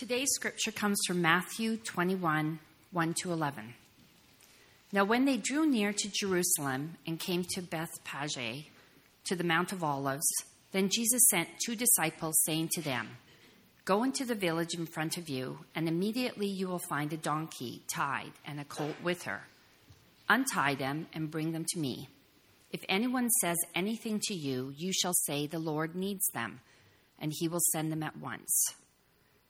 Today's scripture comes from Matthew 21 1 to 11. Now, when they drew near to Jerusalem and came to Bethphage, to the Mount of Olives, then Jesus sent two disciples, saying to them, Go into the village in front of you, and immediately you will find a donkey tied and a colt with her. Untie them and bring them to me. If anyone says anything to you, you shall say, The Lord needs them, and he will send them at once.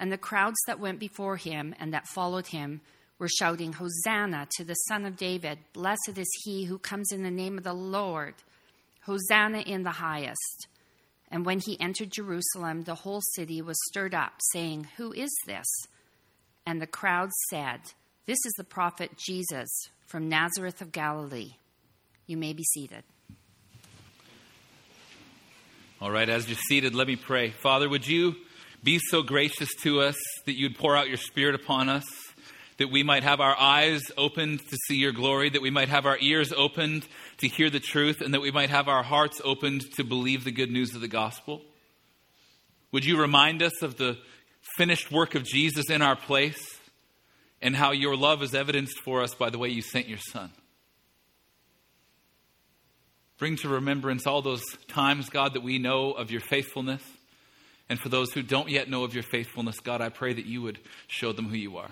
And the crowds that went before him and that followed him were shouting, Hosanna to the Son of David! Blessed is he who comes in the name of the Lord! Hosanna in the highest! And when he entered Jerusalem, the whole city was stirred up, saying, Who is this? And the crowd said, This is the prophet Jesus from Nazareth of Galilee. You may be seated. All right, as you're seated, let me pray. Father, would you be so gracious to us that you'd pour out your Spirit upon us, that we might have our eyes opened to see your glory, that we might have our ears opened to hear the truth, and that we might have our hearts opened to believe the good news of the gospel? Would you remind us of the finished work of Jesus in our place and how your love is evidenced for us by the way you sent your Son? Bring to remembrance all those times, God, that we know of your faithfulness and for those who don't yet know of your faithfulness, God, I pray that you would show them who you are.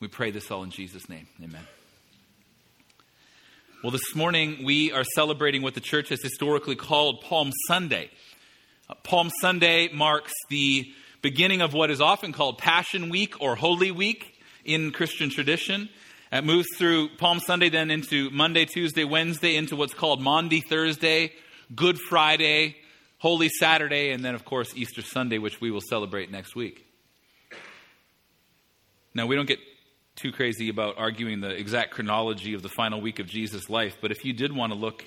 We pray this all in Jesus' name. Amen. Well, this morning we are celebrating what the church has historically called Palm Sunday. Uh, Palm Sunday marks the beginning of what is often called Passion Week or Holy Week in Christian tradition. It moves through Palm Sunday, then into Monday, Tuesday, Wednesday, into what's called Maundy Thursday, Good Friday, Holy Saturday, and then, of course, Easter Sunday, which we will celebrate next week. Now, we don't get too crazy about arguing the exact chronology of the final week of Jesus' life, but if you did want to look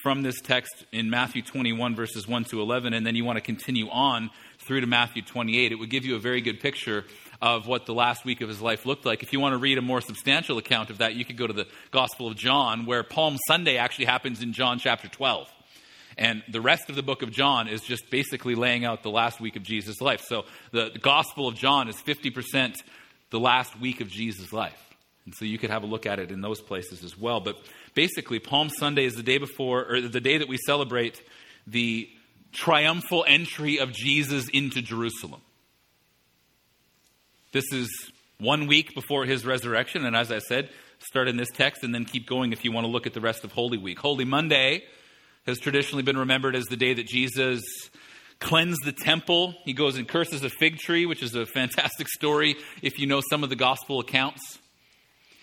from this text in Matthew 21, verses 1 to 11, and then you want to continue on through to Matthew 28, it would give you a very good picture of what the last week of his life looked like. If you want to read a more substantial account of that, you could go to the Gospel of John, where Palm Sunday actually happens in John chapter 12. And the rest of the book of John is just basically laying out the last week of Jesus' life. So the, the Gospel of John is 50% the last week of Jesus' life. And so you could have a look at it in those places as well. But basically, Palm Sunday is the day before, or the day that we celebrate the triumphal entry of Jesus into Jerusalem. This is one week before his resurrection. And as I said, start in this text and then keep going if you want to look at the rest of Holy Week. Holy Monday has traditionally been remembered as the day that Jesus cleansed the temple. He goes and curses a fig tree, which is a fantastic story if you know some of the gospel accounts.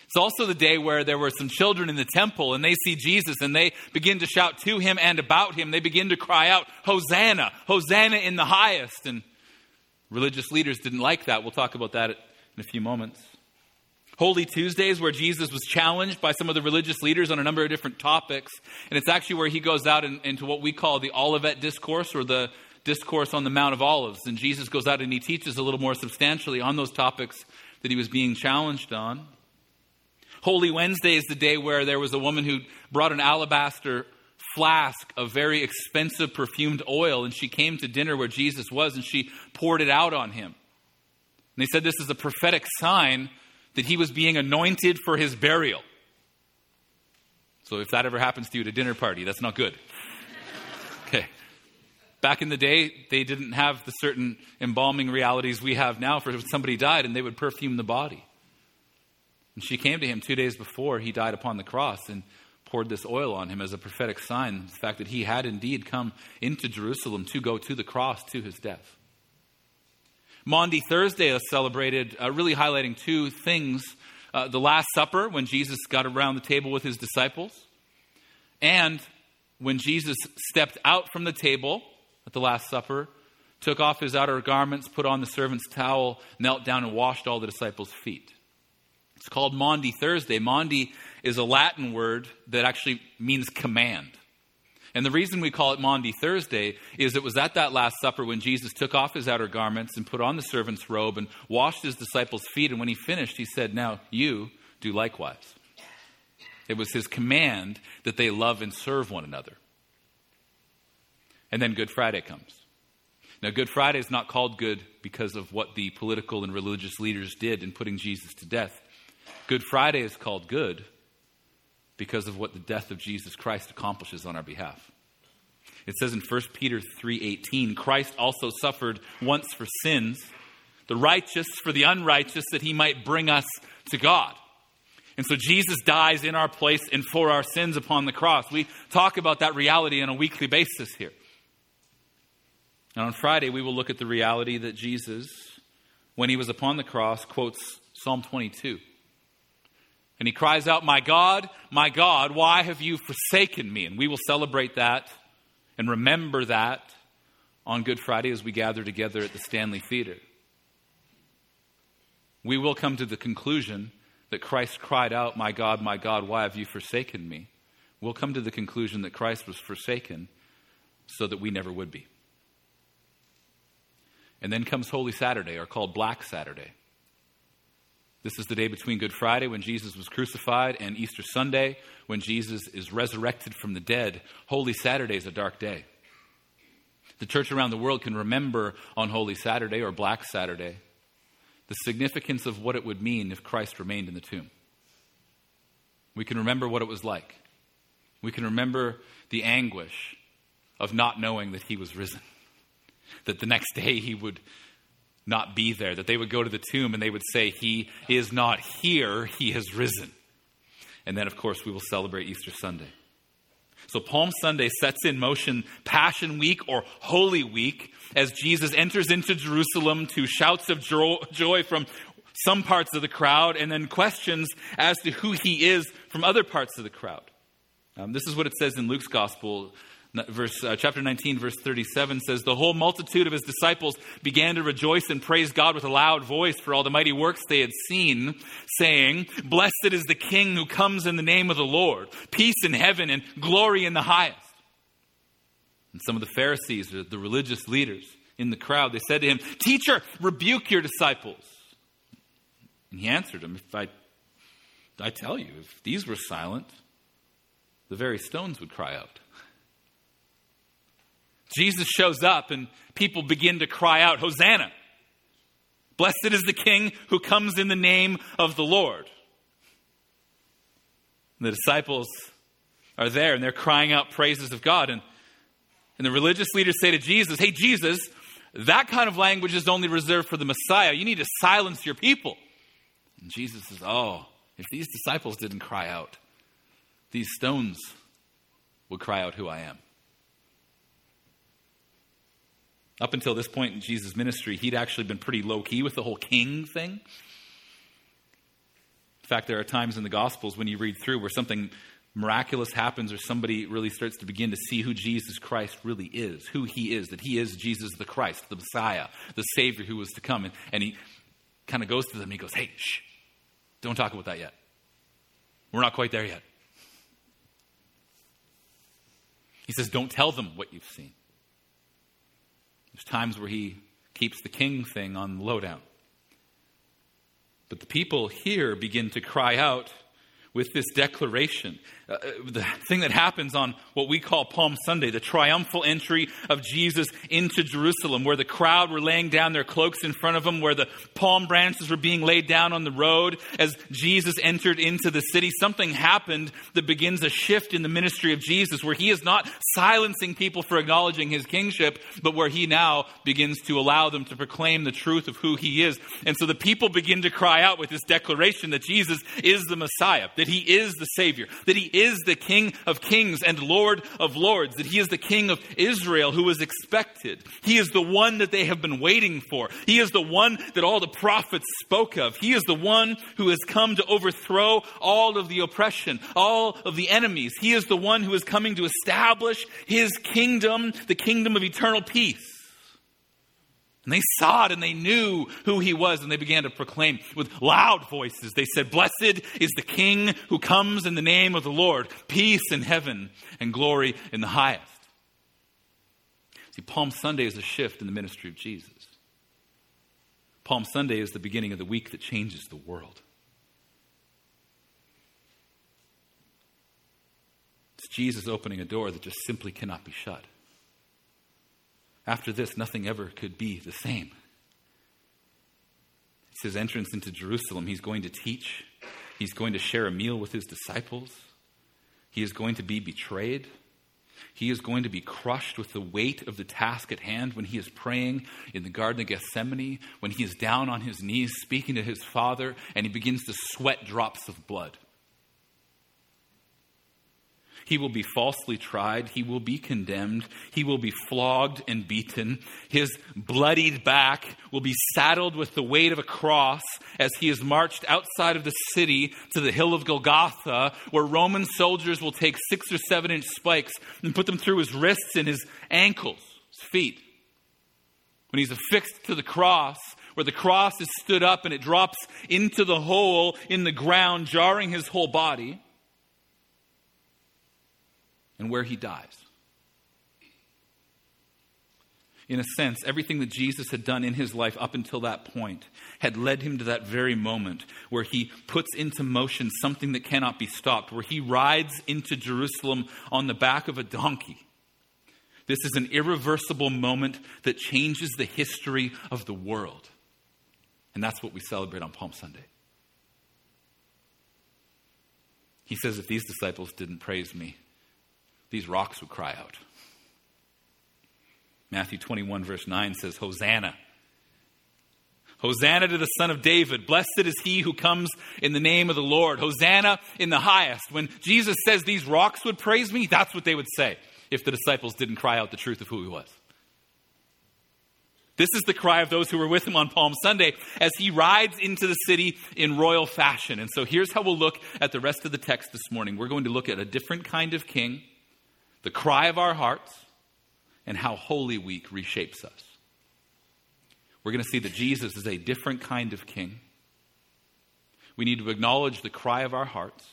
It's also the day where there were some children in the temple and they see Jesus and they begin to shout to him and about him. They begin to cry out, Hosanna, Hosanna in the highest. And religious leaders didn't like that. We'll talk about that in a few moments. Holy Tuesdays, where Jesus was challenged by some of the religious leaders on a number of different topics. And it's actually where he goes out in, into what we call the Olivet Discourse or the Discourse on the Mount of Olives. And Jesus goes out and he teaches a little more substantially on those topics that he was being challenged on. Holy Wednesday is the day where there was a woman who brought an alabaster flask of very expensive perfumed oil, and she came to dinner where Jesus was and she poured it out on him. And they said this is a prophetic sign that he was being anointed for his burial. So if that ever happens to you at a dinner party, that's not good. Okay. Back in the day, they didn't have the certain embalming realities we have now for if somebody died and they would perfume the body. And she came to him two days before he died upon the cross and poured this oil on him as a prophetic sign, the fact that he had indeed come into Jerusalem to go to the cross to his death. Maundy Thursday is celebrated, uh, really highlighting two things uh, the Last Supper, when Jesus got around the table with his disciples, and when Jesus stepped out from the table at the Last Supper took off his outer garments, put on the servant's towel, knelt down, and washed all the disciples' feet. It's called Maundy Thursday. Maundy is a Latin word that actually means command. And the reason we call it Maundy Thursday is it was at that Last Supper when Jesus took off his outer garments and put on the servant's robe and washed his disciples' feet. And when he finished, he said, Now you do likewise. It was his command that they love and serve one another. And then Good Friday comes. Now, Good Friday is not called good because of what the political and religious leaders did in putting Jesus to death. Good Friday is called good because of what the death of Jesus Christ accomplishes on our behalf. It says in 1 Peter 3:18, Christ also suffered once for sins, the righteous for the unrighteous that he might bring us to God. And so Jesus dies in our place and for our sins upon the cross. We talk about that reality on a weekly basis here. And on Friday, we will look at the reality that Jesus, when he was upon the cross, quotes Psalm 22. And he cries out, My God, my God, why have you forsaken me? And we will celebrate that and remember that on Good Friday as we gather together at the Stanley Theater. We will come to the conclusion that Christ cried out, My God, my God, why have you forsaken me? We'll come to the conclusion that Christ was forsaken so that we never would be. And then comes Holy Saturday, or called Black Saturday. This is the day between Good Friday when Jesus was crucified and Easter Sunday when Jesus is resurrected from the dead. Holy Saturday is a dark day. The church around the world can remember on Holy Saturday or Black Saturday the significance of what it would mean if Christ remained in the tomb. We can remember what it was like. We can remember the anguish of not knowing that he was risen, that the next day he would not be there, that they would go to the tomb and they would say, He is not here, he has risen. And then, of course, we will celebrate Easter Sunday. So Palm Sunday sets in motion Passion Week or Holy Week as Jesus enters into Jerusalem to shouts of joy from some parts of the crowd and then questions as to who he is from other parts of the crowd. Um, this is what it says in Luke's Gospel. Verse, uh, chapter 19, verse 37 says, The whole multitude of his disciples began to rejoice and praise God with a loud voice for all the mighty works they had seen, saying, Blessed is the King who comes in the name of the Lord, peace in heaven and glory in the highest. And some of the Pharisees, the religious leaders in the crowd, they said to him, Teacher, rebuke your disciples. And he answered them, If I, I tell you, if these were silent, the very stones would cry out. Jesus shows up and people begin to cry out, Hosanna! Blessed is the King who comes in the name of the Lord. And the disciples are there and they're crying out praises of God. And and the religious leaders say to Jesus, Hey, Jesus, that kind of language is only reserved for the Messiah. You need to silence your people. And Jesus says, Oh, if these disciples didn't cry out, these stones would cry out who I am. Up until this point in Jesus' ministry, he'd actually been pretty low key with the whole king thing. In fact, there are times in the Gospels when you read through where something miraculous happens or somebody really starts to begin to see who Jesus Christ really is, who he is, that he is Jesus the Christ, the Messiah, the Savior who was to come. And, and he kind of goes to them, he goes, Hey, shh, don't talk about that yet. We're not quite there yet. He says, Don't tell them what you've seen. There's times where he keeps the king thing on the lowdown. But the people here begin to cry out with this declaration. Uh, the thing that happens on what we call Palm Sunday, the triumphal entry of Jesus into Jerusalem, where the crowd were laying down their cloaks in front of him, where the palm branches were being laid down on the road as Jesus entered into the city. Something happened that begins a shift in the ministry of Jesus, where he is not silencing people for acknowledging his kingship, but where he now begins to allow them to proclaim the truth of who he is. And so the people begin to cry out with this declaration that Jesus is the Messiah, that he is the Savior, that he is the King of kings and Lord of lords, that he is the King of Israel who is expected. He is the one that they have been waiting for. He is the one that all the prophets spoke of. He is the one who has come to overthrow all of the oppression, all of the enemies. He is the one who is coming to establish his kingdom, the kingdom of eternal peace. And they saw it and they knew who he was, and they began to proclaim with loud voices. They said, Blessed is the King who comes in the name of the Lord, peace in heaven and glory in the highest. See, Palm Sunday is a shift in the ministry of Jesus. Palm Sunday is the beginning of the week that changes the world. It's Jesus opening a door that just simply cannot be shut. After this, nothing ever could be the same. It's his entrance into Jerusalem. He's going to teach, he's going to share a meal with his disciples, he is going to be betrayed. He is going to be crushed with the weight of the task at hand when he is praying in the Garden of Gethsemane, when he is down on his knees speaking to his Father, and he begins to sweat drops of blood. He will be falsely tried. He will be condemned. He will be flogged and beaten. His bloodied back will be saddled with the weight of a cross as he is marched outside of the city to the hill of Golgotha, where Roman soldiers will take six or seven inch spikes and put them through his wrists and his ankles, his feet. When he's affixed to the cross, where the cross is stood up and it drops into the hole in the ground, jarring his whole body and where he dies. In a sense, everything that Jesus had done in his life up until that point had led him to that very moment where he puts into motion something that cannot be stopped, where he rides into Jerusalem on the back of a donkey. This is an irreversible moment that changes the history of the world. And that's what we celebrate on Palm Sunday. He says, If these disciples didn't praise me, these rocks would cry out. Matthew 21, verse 9 says, Hosanna. Hosanna to the Son of David. Blessed is he who comes in the name of the Lord. Hosanna in the highest. When Jesus says these rocks would praise me, that's what they would say if the disciples didn't cry out the truth of who he was. This is the cry of those who were with him on Palm Sunday as he rides into the city in royal fashion. And so here's how we'll look at the rest of the text this morning. We're going to look at a different kind of king the cry of our hearts, and how Holy Week reshapes us. We're going to see that Jesus is a different kind of king. We need to acknowledge the cry of our hearts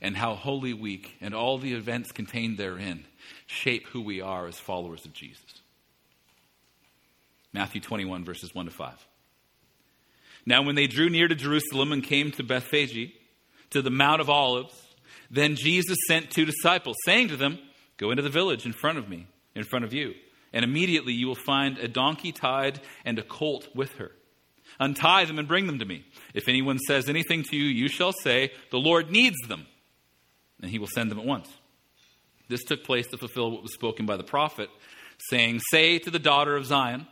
and how Holy Week and all the events contained therein shape who we are as followers of Jesus. Matthew 21, verses 1 to 5. Now, when they drew near to Jerusalem and came to Bethphage, to the Mount of Olives, then Jesus sent two disciples, saying to them, Go into the village in front of me, in front of you, and immediately you will find a donkey tied and a colt with her. Untie them and bring them to me. If anyone says anything to you, you shall say, The Lord needs them, and he will send them at once. This took place to fulfill what was spoken by the prophet, saying, Say to the daughter of Zion,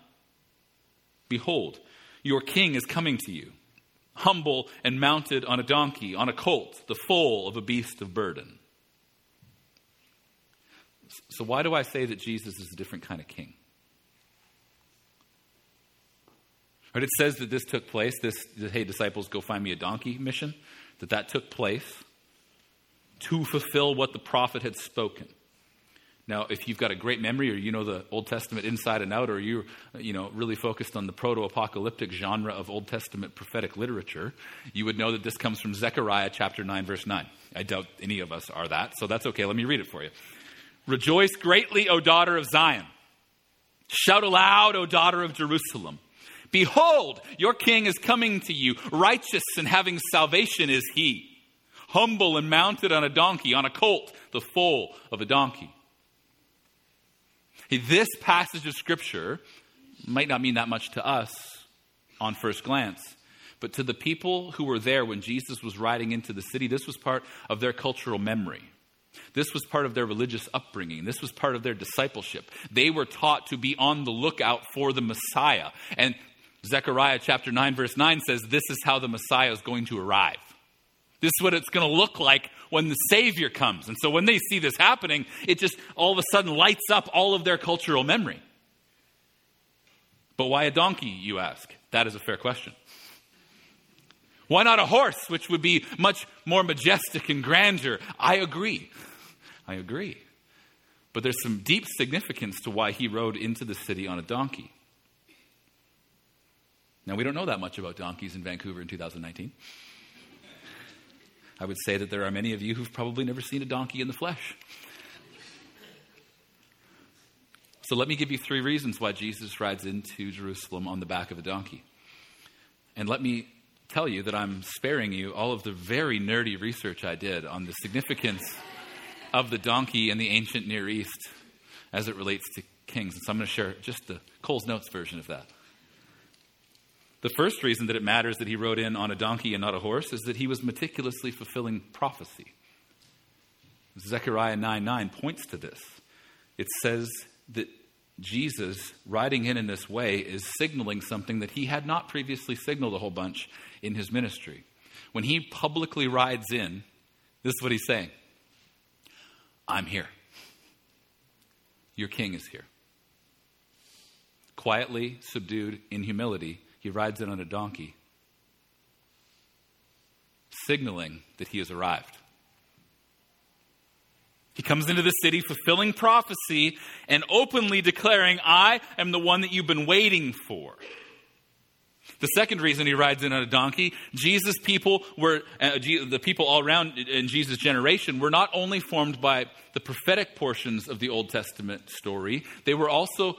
Behold, your king is coming to you humble and mounted on a donkey, on a colt, the foal of a beast of burden. So, why do I say that Jesus is a different kind of king? Right, it says that this took place, this, hey, disciples, go find me a donkey mission, that that took place to fulfill what the prophet had spoken. Now, if you've got a great memory or you know the Old Testament inside and out or you're you know, really focused on the proto-apocalyptic genre of Old Testament prophetic literature, you would know that this comes from Zechariah chapter 9 verse 9. I doubt any of us are that, so that's okay. Let me read it for you. Rejoice greatly, O daughter of Zion. Shout aloud, O daughter of Jerusalem. Behold, your king is coming to you. Righteous and having salvation is he. Humble and mounted on a donkey, on a colt, the foal of a donkey. This passage of Scripture might not mean that much to us on first glance, but to the people who were there when Jesus was riding into the city, this was part of their cultural memory. This was part of their religious upbringing. This was part of their discipleship. They were taught to be on the lookout for the Messiah. And Zechariah chapter 9, verse 9 says, This is how the Messiah is going to arrive. This is what it's going to look like when the Savior comes. And so when they see this happening, it just all of a sudden lights up all of their cultural memory. But why a donkey, you ask? That is a fair question. Why not a horse, which would be much more majestic and grandeur? I agree. I agree. But there's some deep significance to why he rode into the city on a donkey. Now, we don't know that much about donkeys in Vancouver in 2019. I would say that there are many of you who've probably never seen a donkey in the flesh. So let me give you three reasons why Jesus rides into Jerusalem on the back of a donkey. And let me tell you that I'm sparing you all of the very nerdy research I did on the significance of the donkey in the ancient Near East as it relates to kings. And so I'm going to share just the Cole's Notes version of that. The first reason that it matters that he rode in on a donkey and not a horse is that he was meticulously fulfilling prophecy. Zechariah 9 9 points to this. It says that Jesus riding in in this way is signaling something that he had not previously signaled a whole bunch in his ministry. When he publicly rides in, this is what he's saying I'm here. Your king is here. Quietly, subdued, in humility, he rides in on a donkey, signaling that he has arrived. He comes into the city fulfilling prophecy and openly declaring, I am the one that you've been waiting for. The second reason he rides in on a donkey, Jesus' people were, uh, the people all around in Jesus' generation were not only formed by the prophetic portions of the Old Testament story, they were also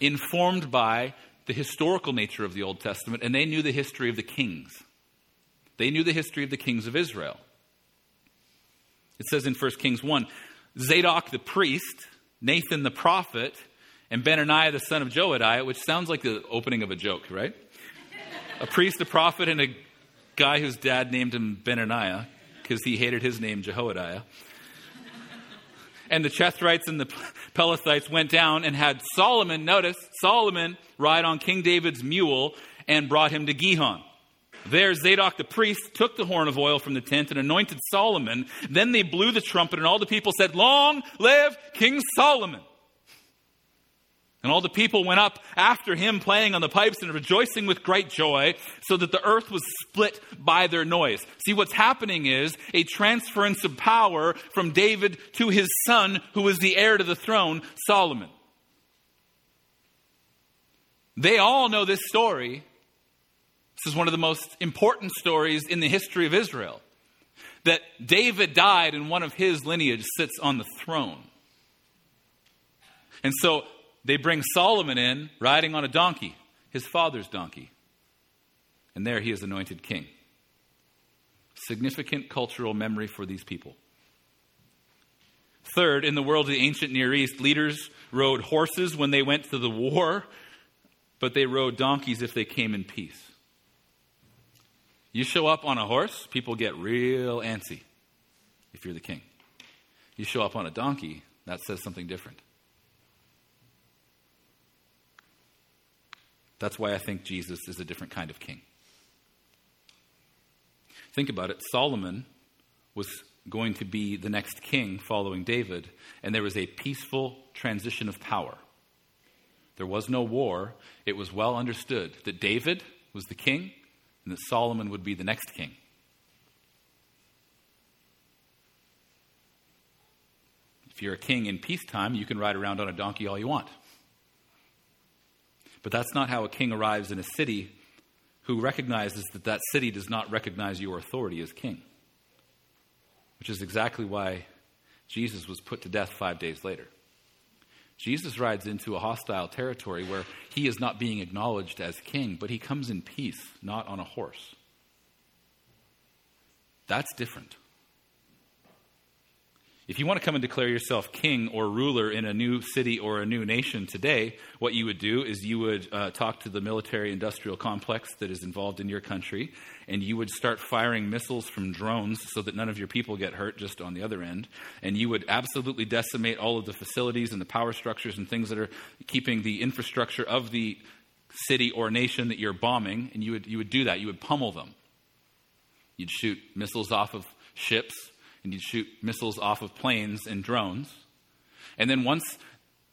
informed by the historical nature of the Old Testament, and they knew the history of the kings. They knew the history of the kings of Israel. It says in 1 Kings 1 Zadok the priest, Nathan the prophet, and Benaiah the son of Jehoiada, which sounds like the opening of a joke, right? a priest, a prophet, and a guy whose dad named him Benaiah because he hated his name, Jehoiada. And the Cherethites and the Pelethites went down and had Solomon, notice, Solomon ride on King David's mule and brought him to Gihon. There, Zadok the priest took the horn of oil from the tent and anointed Solomon. Then they blew the trumpet, and all the people said, Long live King Solomon! And all the people went up after him, playing on the pipes and rejoicing with great joy, so that the earth was split by their noise. See, what's happening is a transference of power from David to his son, who is the heir to the throne, Solomon. They all know this story. This is one of the most important stories in the history of Israel. That David died and one of his lineage sits on the throne. And so they bring Solomon in riding on a donkey, his father's donkey. And there he is anointed king. Significant cultural memory for these people. Third, in the world of the ancient Near East, leaders rode horses when they went to the war, but they rode donkeys if they came in peace. You show up on a horse, people get real antsy if you're the king. You show up on a donkey, that says something different. That's why I think Jesus is a different kind of king. Think about it. Solomon was going to be the next king following David, and there was a peaceful transition of power. There was no war. It was well understood that David was the king and that Solomon would be the next king. If you're a king in peacetime, you can ride around on a donkey all you want. But that's not how a king arrives in a city who recognizes that that city does not recognize your authority as king. Which is exactly why Jesus was put to death five days later. Jesus rides into a hostile territory where he is not being acknowledged as king, but he comes in peace, not on a horse. That's different. If you want to come and declare yourself king or ruler in a new city or a new nation today, what you would do is you would uh, talk to the military industrial complex that is involved in your country, and you would start firing missiles from drones so that none of your people get hurt just on the other end. And you would absolutely decimate all of the facilities and the power structures and things that are keeping the infrastructure of the city or nation that you're bombing, and you would, you would do that. You would pummel them. You'd shoot missiles off of ships and you'd shoot missiles off of planes and drones. And then once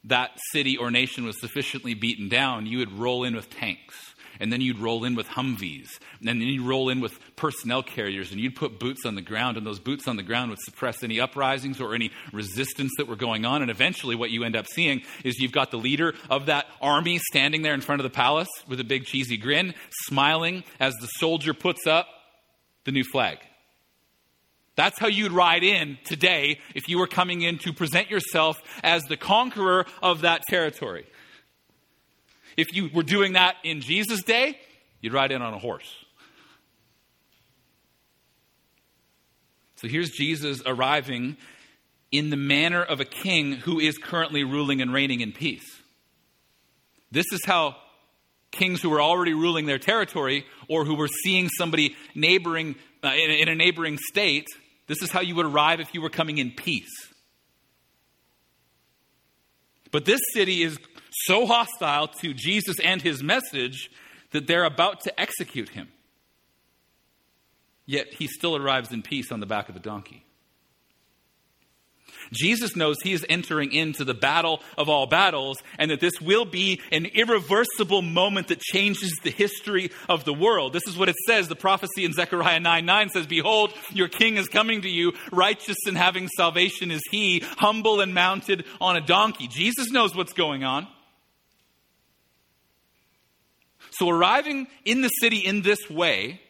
that city or nation was sufficiently beaten down, you would roll in with tanks and then you'd roll in with Humvees, and then you'd roll in with personnel carriers, and you'd put boots on the ground, and those boots on the ground would suppress any uprisings or any resistance that were going on. And eventually, what you end up seeing is you've got the leader of that army standing there in front of the palace with a big cheesy grin, smiling as the soldier puts up the new flag. That's how you'd ride in today if you were coming in to present yourself as the conqueror of that territory. If you were doing that in Jesus' day, you'd ride in on a horse. So here's Jesus arriving in the manner of a king who is currently ruling and reigning in peace. This is how kings who were already ruling their territory or who were seeing somebody neighboring uh, in, in a neighboring state this is how you would arrive if you were coming in peace. But this city is so hostile to Jesus and his message that they're about to execute him. Yet he still arrives in peace on the back of a donkey. Jesus knows he is entering into the battle of all battles and that this will be an irreversible moment that changes the history of the world. This is what it says. The prophecy in Zechariah 9 9 says, Behold, your king is coming to you, righteous and having salvation is he, humble and mounted on a donkey. Jesus knows what's going on. So arriving in the city in this way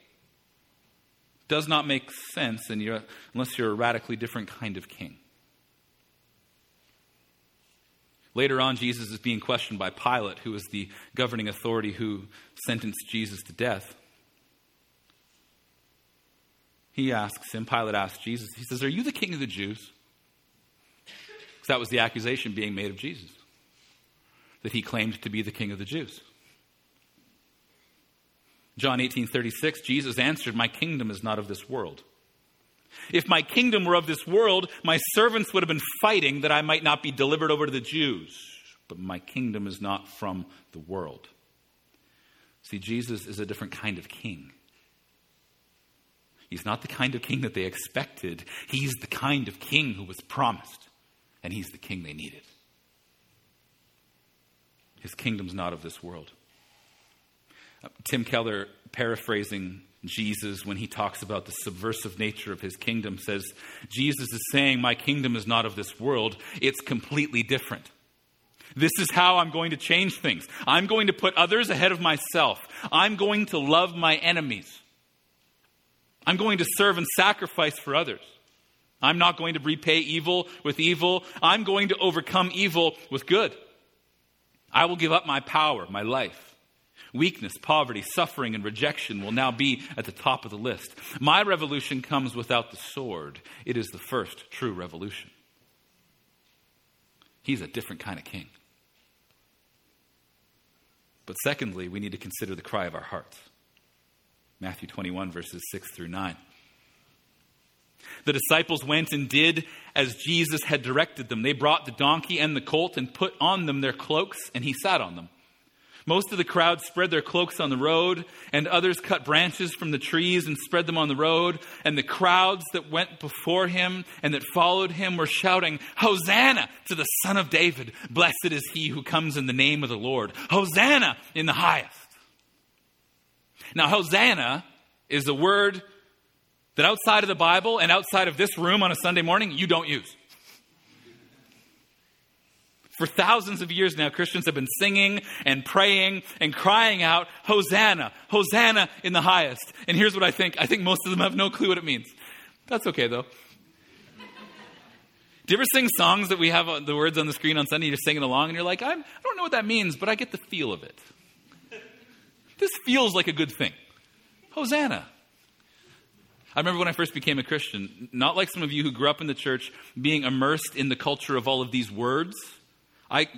does not make sense unless you're a radically different kind of king. Later on, Jesus is being questioned by Pilate, who is the governing authority who sentenced Jesus to death. He asks him, Pilate asks Jesus, he says, Are you the king of the Jews? Because that was the accusation being made of Jesus, that he claimed to be the king of the Jews. John 18 36, Jesus answered, My kingdom is not of this world. If my kingdom were of this world, my servants would have been fighting that I might not be delivered over to the Jews. But my kingdom is not from the world. See, Jesus is a different kind of king. He's not the kind of king that they expected. He's the kind of king who was promised, and he's the king they needed. His kingdom's not of this world. Uh, Tim Keller, paraphrasing Jesus, when he talks about the subversive nature of his kingdom, says, Jesus is saying, My kingdom is not of this world, it's completely different. This is how I'm going to change things. I'm going to put others ahead of myself. I'm going to love my enemies. I'm going to serve and sacrifice for others. I'm not going to repay evil with evil. I'm going to overcome evil with good. I will give up my power, my life. Weakness, poverty, suffering, and rejection will now be at the top of the list. My revolution comes without the sword. It is the first true revolution. He's a different kind of king. But secondly, we need to consider the cry of our hearts. Matthew 21, verses 6 through 9. The disciples went and did as Jesus had directed them. They brought the donkey and the colt and put on them their cloaks, and he sat on them. Most of the crowd spread their cloaks on the road, and others cut branches from the trees and spread them on the road. And the crowds that went before him and that followed him were shouting, Hosanna to the Son of David! Blessed is he who comes in the name of the Lord! Hosanna in the highest! Now, Hosanna is a word that outside of the Bible and outside of this room on a Sunday morning, you don't use. For thousands of years now, Christians have been singing and praying and crying out, Hosanna, Hosanna in the highest. And here's what I think I think most of them have no clue what it means. That's okay, though. Do you ever sing songs that we have uh, the words on the screen on Sunday? You're singing along and you're like, I don't know what that means, but I get the feel of it. This feels like a good thing. Hosanna. I remember when I first became a Christian, not like some of you who grew up in the church, being immersed in the culture of all of these words. I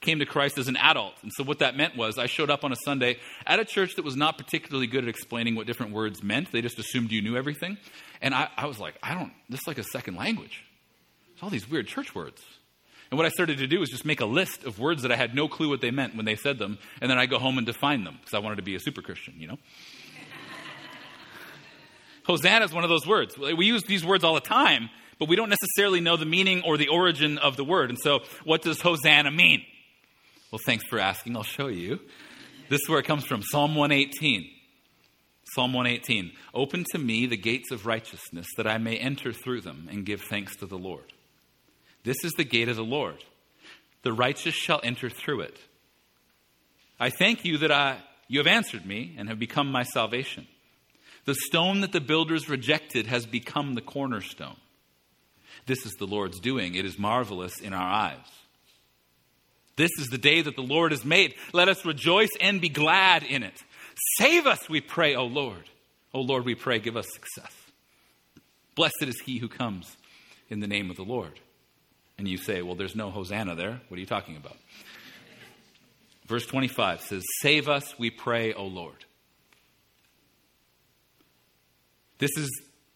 came to Christ as an adult. And so what that meant was I showed up on a Sunday at a church that was not particularly good at explaining what different words meant. They just assumed you knew everything. And I, I was like, I don't, this is like a second language. It's all these weird church words. And what I started to do was just make a list of words that I had no clue what they meant when they said them, and then I go home and define them because I wanted to be a super Christian, you know? Hosanna is one of those words. We use these words all the time, but we don't necessarily know the meaning or the origin of the word. And so, what does Hosanna mean? Well, thanks for asking. I'll show you. This is where it comes from Psalm 118. Psalm 118 Open to me the gates of righteousness, that I may enter through them and give thanks to the Lord. This is the gate of the Lord. The righteous shall enter through it. I thank you that I, you have answered me and have become my salvation. The stone that the builders rejected has become the cornerstone. This is the Lord's doing. It is marvelous in our eyes. This is the day that the Lord has made. Let us rejoice and be glad in it. Save us, we pray, O Lord. O Lord, we pray, give us success. Blessed is he who comes in the name of the Lord. And you say, well, there's no Hosanna there. What are you talking about? Verse 25 says, Save us, we pray, O Lord. This is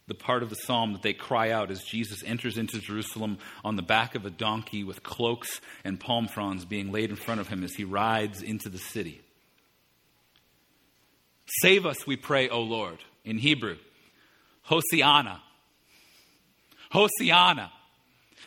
the part of the psalm that they cry out as Jesus enters into Jerusalem on the back of a donkey with cloaks and palm fronds being laid in front of him as he rides into the city. Save us, we pray, O Lord. In Hebrew, Hosiana. Hosiana.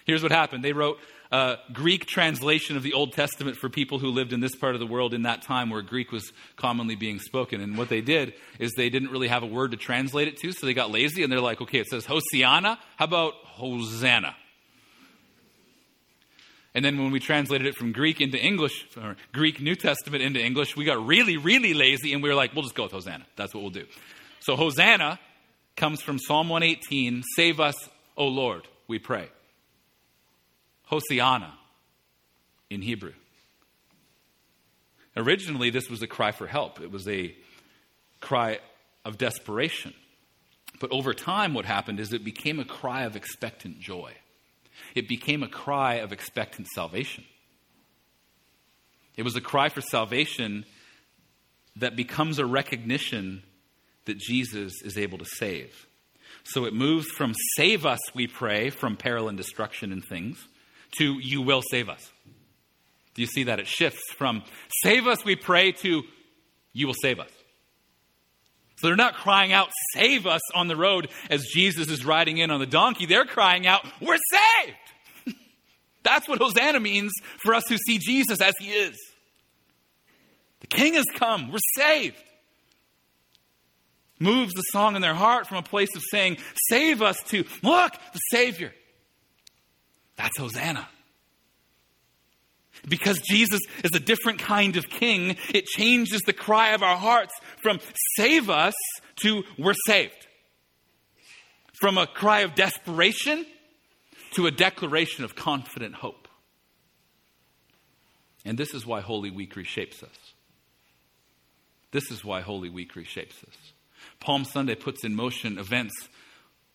Here's what happened. They wrote a Greek translation of the Old Testament for people who lived in this part of the world in that time where Greek was commonly being spoken. And what they did is they didn't really have a word to translate it to, so they got lazy and they're like, okay, it says Hosiana. How about Hosanna? And then when we translated it from Greek into English, or Greek New Testament into English, we got really, really lazy and we were like, we'll just go with Hosanna. That's what we'll do. So Hosanna comes from Psalm 118 Save us, O Lord, we pray. Hosiana in Hebrew. Originally, this was a cry for help, it was a cry of desperation. But over time, what happened is it became a cry of expectant joy it became a cry of expectant salvation. It was a cry for salvation that becomes a recognition that Jesus is able to save. So it moves from save us, we pray, from peril and destruction and things, to you will save us. Do you see that? It shifts from save us, we pray, to you will save us. So they're not crying out, save us on the road as Jesus is riding in on the donkey. They're crying out, we're saved. That's what Hosanna means for us who see Jesus as he is. The king has come, we're saved. Moves the song in their heart from a place of saying, save us to, look, the Savior. That's Hosanna. Because Jesus is a different kind of king, it changes the cry of our hearts from save us to we're saved. From a cry of desperation to a declaration of confident hope. And this is why Holy Week reshapes us. This is why Holy Week reshapes us. Palm Sunday puts in motion events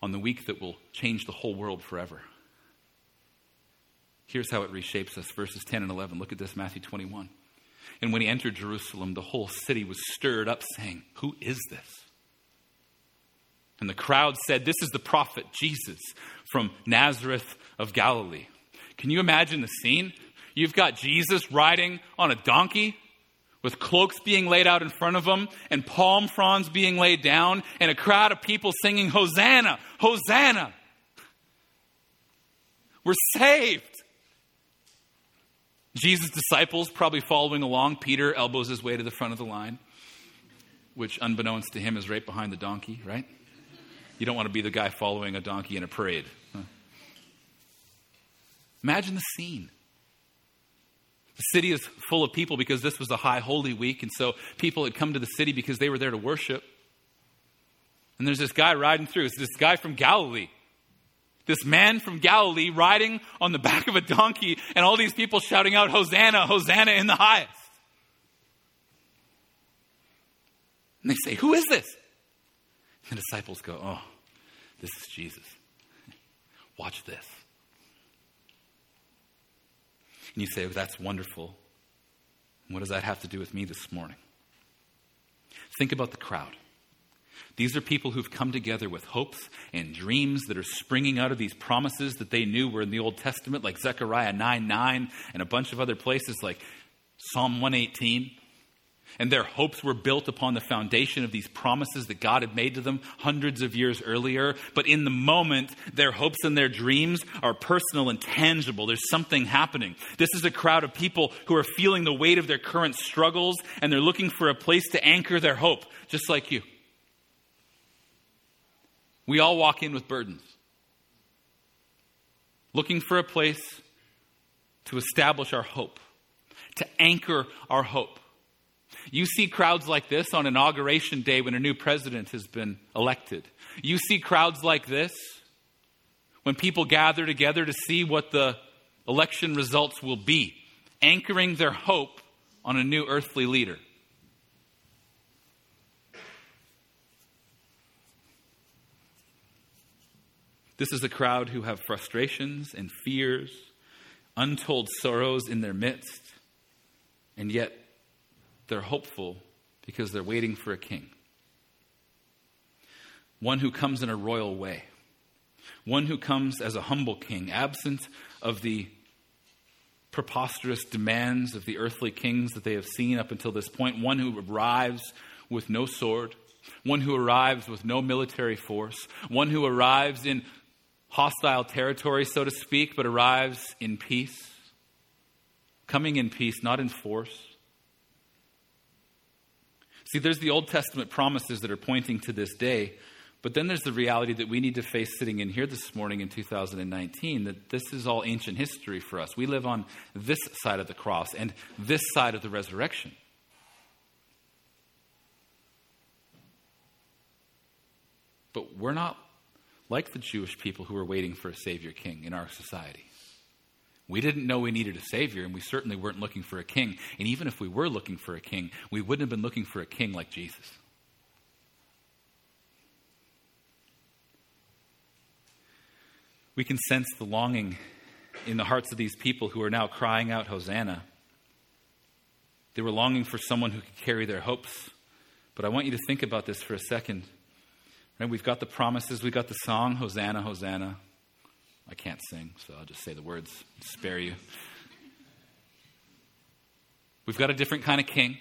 on the week that will change the whole world forever. Here's how it reshapes us verses 10 and 11. Look at this, Matthew 21. And when he entered Jerusalem, the whole city was stirred up, saying, Who is this? And the crowd said, This is the prophet Jesus from Nazareth of Galilee. Can you imagine the scene? You've got Jesus riding on a donkey with cloaks being laid out in front of him and palm fronds being laid down, and a crowd of people singing, Hosanna, Hosanna. We're saved. Jesus' disciples probably following along. Peter elbows his way to the front of the line, which, unbeknownst to him, is right behind the donkey, right? You don't want to be the guy following a donkey in a parade. Huh? Imagine the scene. The city is full of people because this was a high holy week, and so people had come to the city because they were there to worship. And there's this guy riding through. It's this guy from Galilee this man from Galilee riding on the back of a donkey, and all these people shouting out, Hosanna, Hosanna in the highest. And they say, Who is this? And the disciples go, Oh, this is Jesus. Watch this. And you say, oh, That's wonderful. What does that have to do with me this morning? Think about the crowd. These are people who've come together with hopes and dreams that are springing out of these promises that they knew were in the Old Testament, like Zechariah 9 9 and a bunch of other places like Psalm 118. and their hopes were built upon the foundation of these promises that God had made to them hundreds of years earlier. But in the moment, their hopes and their dreams are personal and tangible. There's something happening. This is a crowd of people who are feeling the weight of their current struggles, and they're looking for a place to anchor their hope, just like you. We all walk in with burdens, looking for a place to establish our hope, to anchor our hope. You see crowds like this on inauguration day when a new president has been elected. You see crowds like this when people gather together to see what the election results will be, anchoring their hope on a new earthly leader. This is a crowd who have frustrations and fears, untold sorrows in their midst, and yet they're hopeful because they're waiting for a king. One who comes in a royal way. One who comes as a humble king, absent of the preposterous demands of the earthly kings that they have seen up until this point. One who arrives with no sword. One who arrives with no military force. One who arrives in hostile territory, so to speak, but arrives in peace. Coming in peace, not in force. See, there's the Old Testament promises that are pointing to this day, but then there's the reality that we need to face sitting in here this morning in 2019 that this is all ancient history for us. We live on this side of the cross and this side of the resurrection. But we're not like the Jewish people who were waiting for a Savior King in our society. We didn't know we needed a Savior, and we certainly weren't looking for a king. And even if we were looking for a king, we wouldn't have been looking for a king like Jesus. We can sense the longing in the hearts of these people who are now crying out, Hosanna. They were longing for someone who could carry their hopes. But I want you to think about this for a second. Right? We've got the promises, we've got the song, Hosanna, Hosanna. I can't sing, so I'll just say the words, spare you. We've got a different kind of king,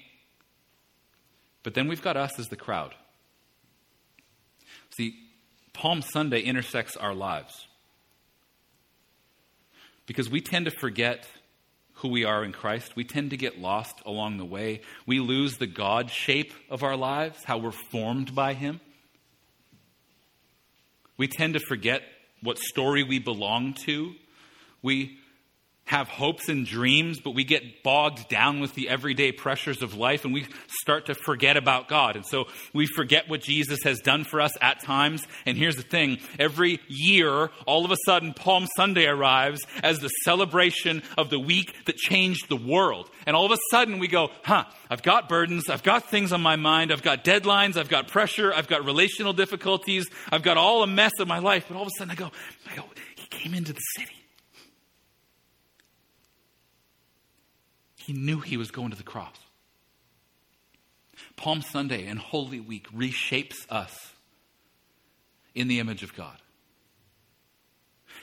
but then we've got us as the crowd. See, Palm Sunday intersects our lives because we tend to forget who we are in Christ. We tend to get lost along the way. We lose the God shape of our lives, how we're formed by Him. We tend to forget what story we belong to. We have hopes and dreams, but we get bogged down with the everyday pressures of life and we start to forget about God. And so we forget what Jesus has done for us at times. And here's the thing every year, all of a sudden, Palm Sunday arrives as the celebration of the week that changed the world. And all of a sudden, we go, huh, I've got burdens, I've got things on my mind, I've got deadlines, I've got pressure, I've got relational difficulties, I've got all a mess of my life. But all of a sudden, I go, I go, He came into the city. He knew he was going to the cross. Palm Sunday and Holy Week reshapes us in the image of God.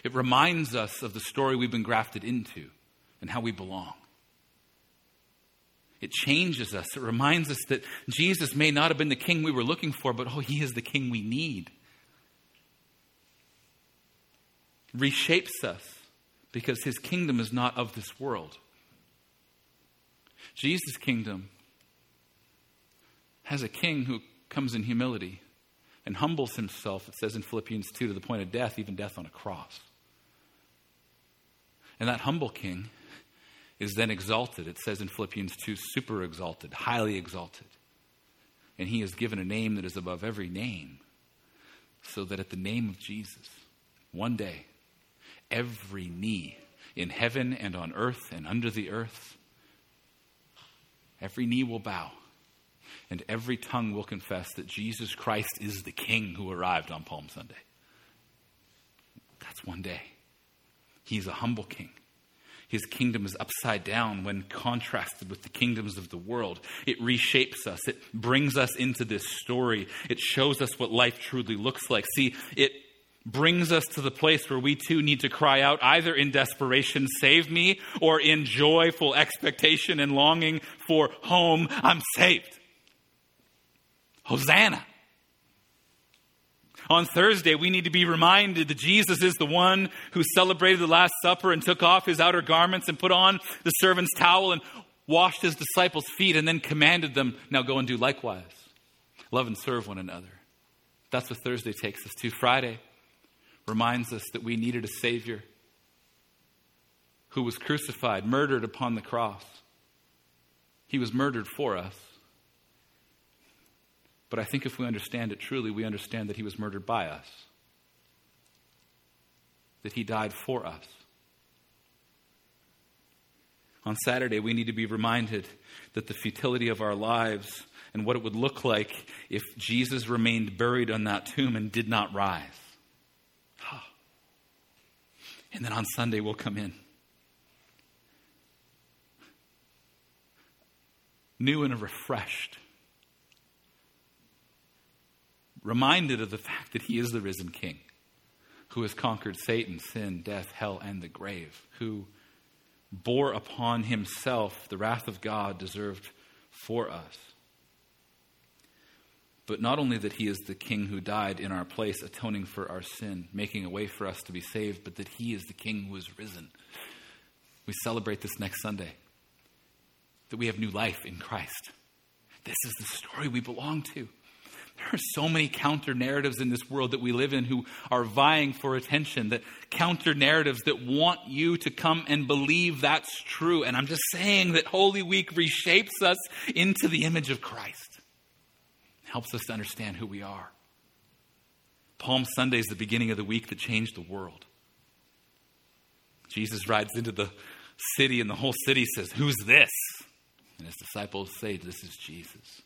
It reminds us of the story we've been grafted into and how we belong. It changes us. It reminds us that Jesus may not have been the king we were looking for, but oh, he is the king we need. Reshapes us because his kingdom is not of this world. Jesus' kingdom has a king who comes in humility and humbles himself, it says in Philippians 2, to the point of death, even death on a cross. And that humble king is then exalted. It says in Philippians 2, super exalted, highly exalted. And he is given a name that is above every name, so that at the name of Jesus, one day, every knee in heaven and on earth and under the earth Every knee will bow, and every tongue will confess that Jesus Christ is the King who arrived on Palm Sunday. That's one day. He's a humble king. His kingdom is upside down when contrasted with the kingdoms of the world. It reshapes us. It brings us into this story. It shows us what life truly looks like. See, it brings us to the place where we too need to cry out, either in desperation, save me, or in joyful expectation and longing for home, I'm saved. Hosanna. On Thursday, we need to be reminded that Jesus is the one who celebrated the Last Supper and took off his outer garments and put on the servant's towel and washed his disciples' feet and then commanded them, now go and do likewise. Love and serve one another. That's what Thursday takes us to. Friday reminds us that we needed a Savior who was crucified, murdered upon the cross. He was murdered for us. But I think if we understand it truly, we understand that he was murdered by us, that he died for us. On Saturday, we need to be reminded that the futility of our lives and what it would look like if Jesus remained buried on that tomb and did not rise. And then on Sunday, we'll come in. New and refreshed reminded of the fact that he is the risen king who has conquered Satan, sin, death, hell, and the grave, who bore upon himself the wrath of God deserved for us. But not only that he is the king who died in our place, atoning for our sin, making a way for us to be saved, but that he is the king who is risen. We celebrate this next Sunday that we have new life in Christ. This is the story we belong to. There are so many counter narratives in this world that we live in who are vying for attention, that counter narratives that want you to come and believe that's true. And I'm just saying that Holy Week reshapes us into the image of Christ, helps us to understand who we are. Palm Sunday is the beginning of the week that changed the world. Jesus rides into the city, and the whole city says, Who's this? And his disciples say, This is Jesus.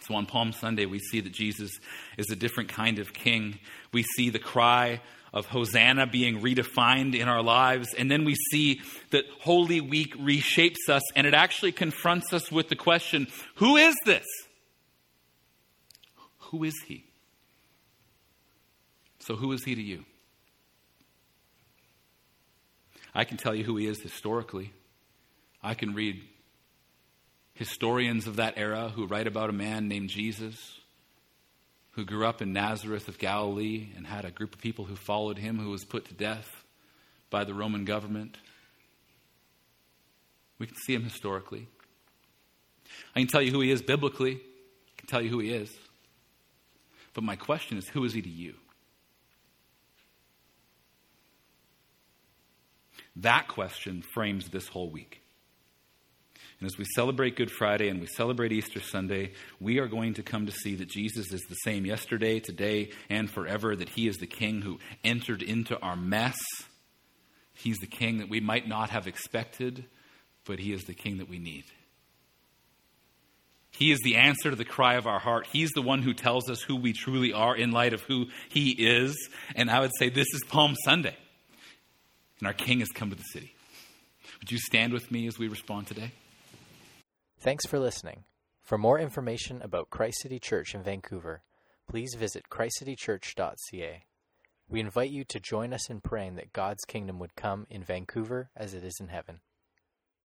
So on Palm Sunday, we see that Jesus is a different kind of king. We see the cry of Hosanna being redefined in our lives. And then we see that Holy Week reshapes us and it actually confronts us with the question who is this? Who is he? So, who is he to you? I can tell you who he is historically. I can read historians of that era who write about a man named Jesus who grew up in Nazareth of Galilee and had a group of people who followed him who was put to death by the Roman government. We can see him historically. I can tell you who he is biblically. I can tell you who he is. But my question is who is he to you? That question frames this whole week. And as we celebrate Good Friday and we celebrate Easter Sunday, we are going to come to see that Jesus is the same yesterday, today, and forever, that he is the king who entered into our mess. He's the king that we might not have expected, but he is the king that we need. He is the answer to the cry of our heart. He's the one who tells us who we truly are in light of who he is. And I would say this is Palm Sunday. And our king has come to the city. Would you stand with me as we respond today? Thanks for listening. For more information about Christ City Church in Vancouver, please visit christcitychurch.ca. We invite you to join us in praying that God's kingdom would come in Vancouver as it is in heaven.